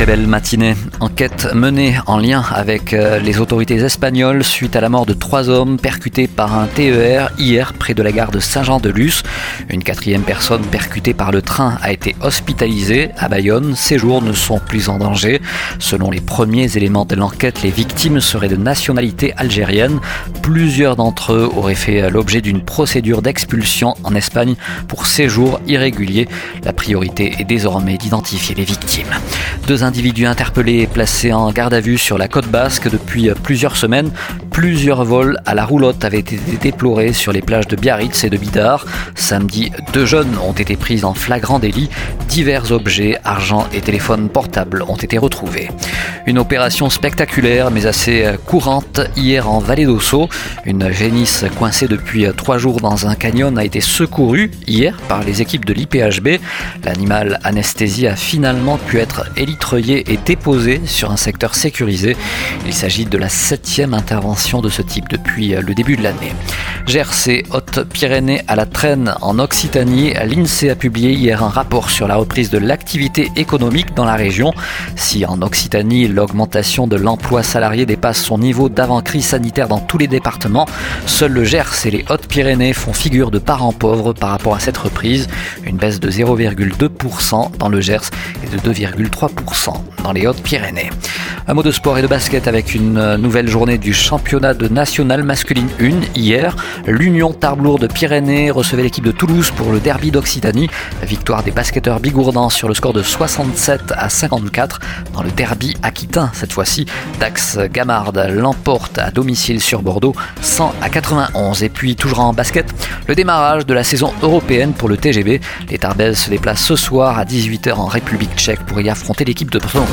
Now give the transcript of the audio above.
Très belle matinée. Enquête menée en lien avec euh, les autorités espagnoles suite à la mort de trois hommes percutés par un TER hier près de la gare de Saint-Jean-de-Luz. Une quatrième personne percutée par le train a été hospitalisée à Bayonne. Ses jours ne sont plus en danger. Selon les premiers éléments de l'enquête, les victimes seraient de nationalité algérienne. Plusieurs d'entre eux auraient fait l'objet d'une procédure d'expulsion en Espagne pour séjour irrégulier. La priorité est désormais d'identifier les victimes. Individus interpellés et placés en garde à vue sur la côte basque depuis plusieurs semaines. Plusieurs vols à la roulotte avaient été déplorés sur les plages de Biarritz et de Bidart. Samedi, deux jeunes ont été pris en flagrant délit. Divers objets, argent et téléphones portables ont été retrouvés. Une opération spectaculaire mais assez courante hier en Vallée d'Osso. Une génisse coincée depuis trois jours dans un canyon a été secourue hier par les équipes de l'IPHB. L'animal anesthésie a finalement pu être élitreillé et sur un secteur sécurisé. Il s'agit de la septième intervention de ce type depuis le début de l'année. Et Haute-Pyrénées à la traîne en Occitanie, l'INSEE a publié hier un rapport sur la reprise de l'activité économique dans la région. Si en Occitanie, l'augmentation de l'emploi salarié dépasse son niveau d'avant-crise sanitaire dans tous les départements, seuls le Gers et les Hautes-Pyrénées font figure de parents pauvres par rapport à cette reprise, une baisse de 0,2% dans le Gers et de 2,3% dans les Hautes-Pyrénées. Un mot de sport et de basket avec une nouvelle journée du championnat de national masculine 1 hier. L'Union Tarblour de Pyrénées recevait l'équipe de Toulouse pour le derby d'Occitanie. Victoire des basketteurs bigourdans sur le score de 67 à 54 dans le derby aquitain cette fois-ci. Dax Gamard l'emporte à domicile sur Bordeaux 100 à 91. Et puis toujours en basket, le démarrage de la saison européenne pour le TGB. Les Tarbelles se déplacent ce soir à 18h en République tchèque pour y affronter l'équipe de Brno.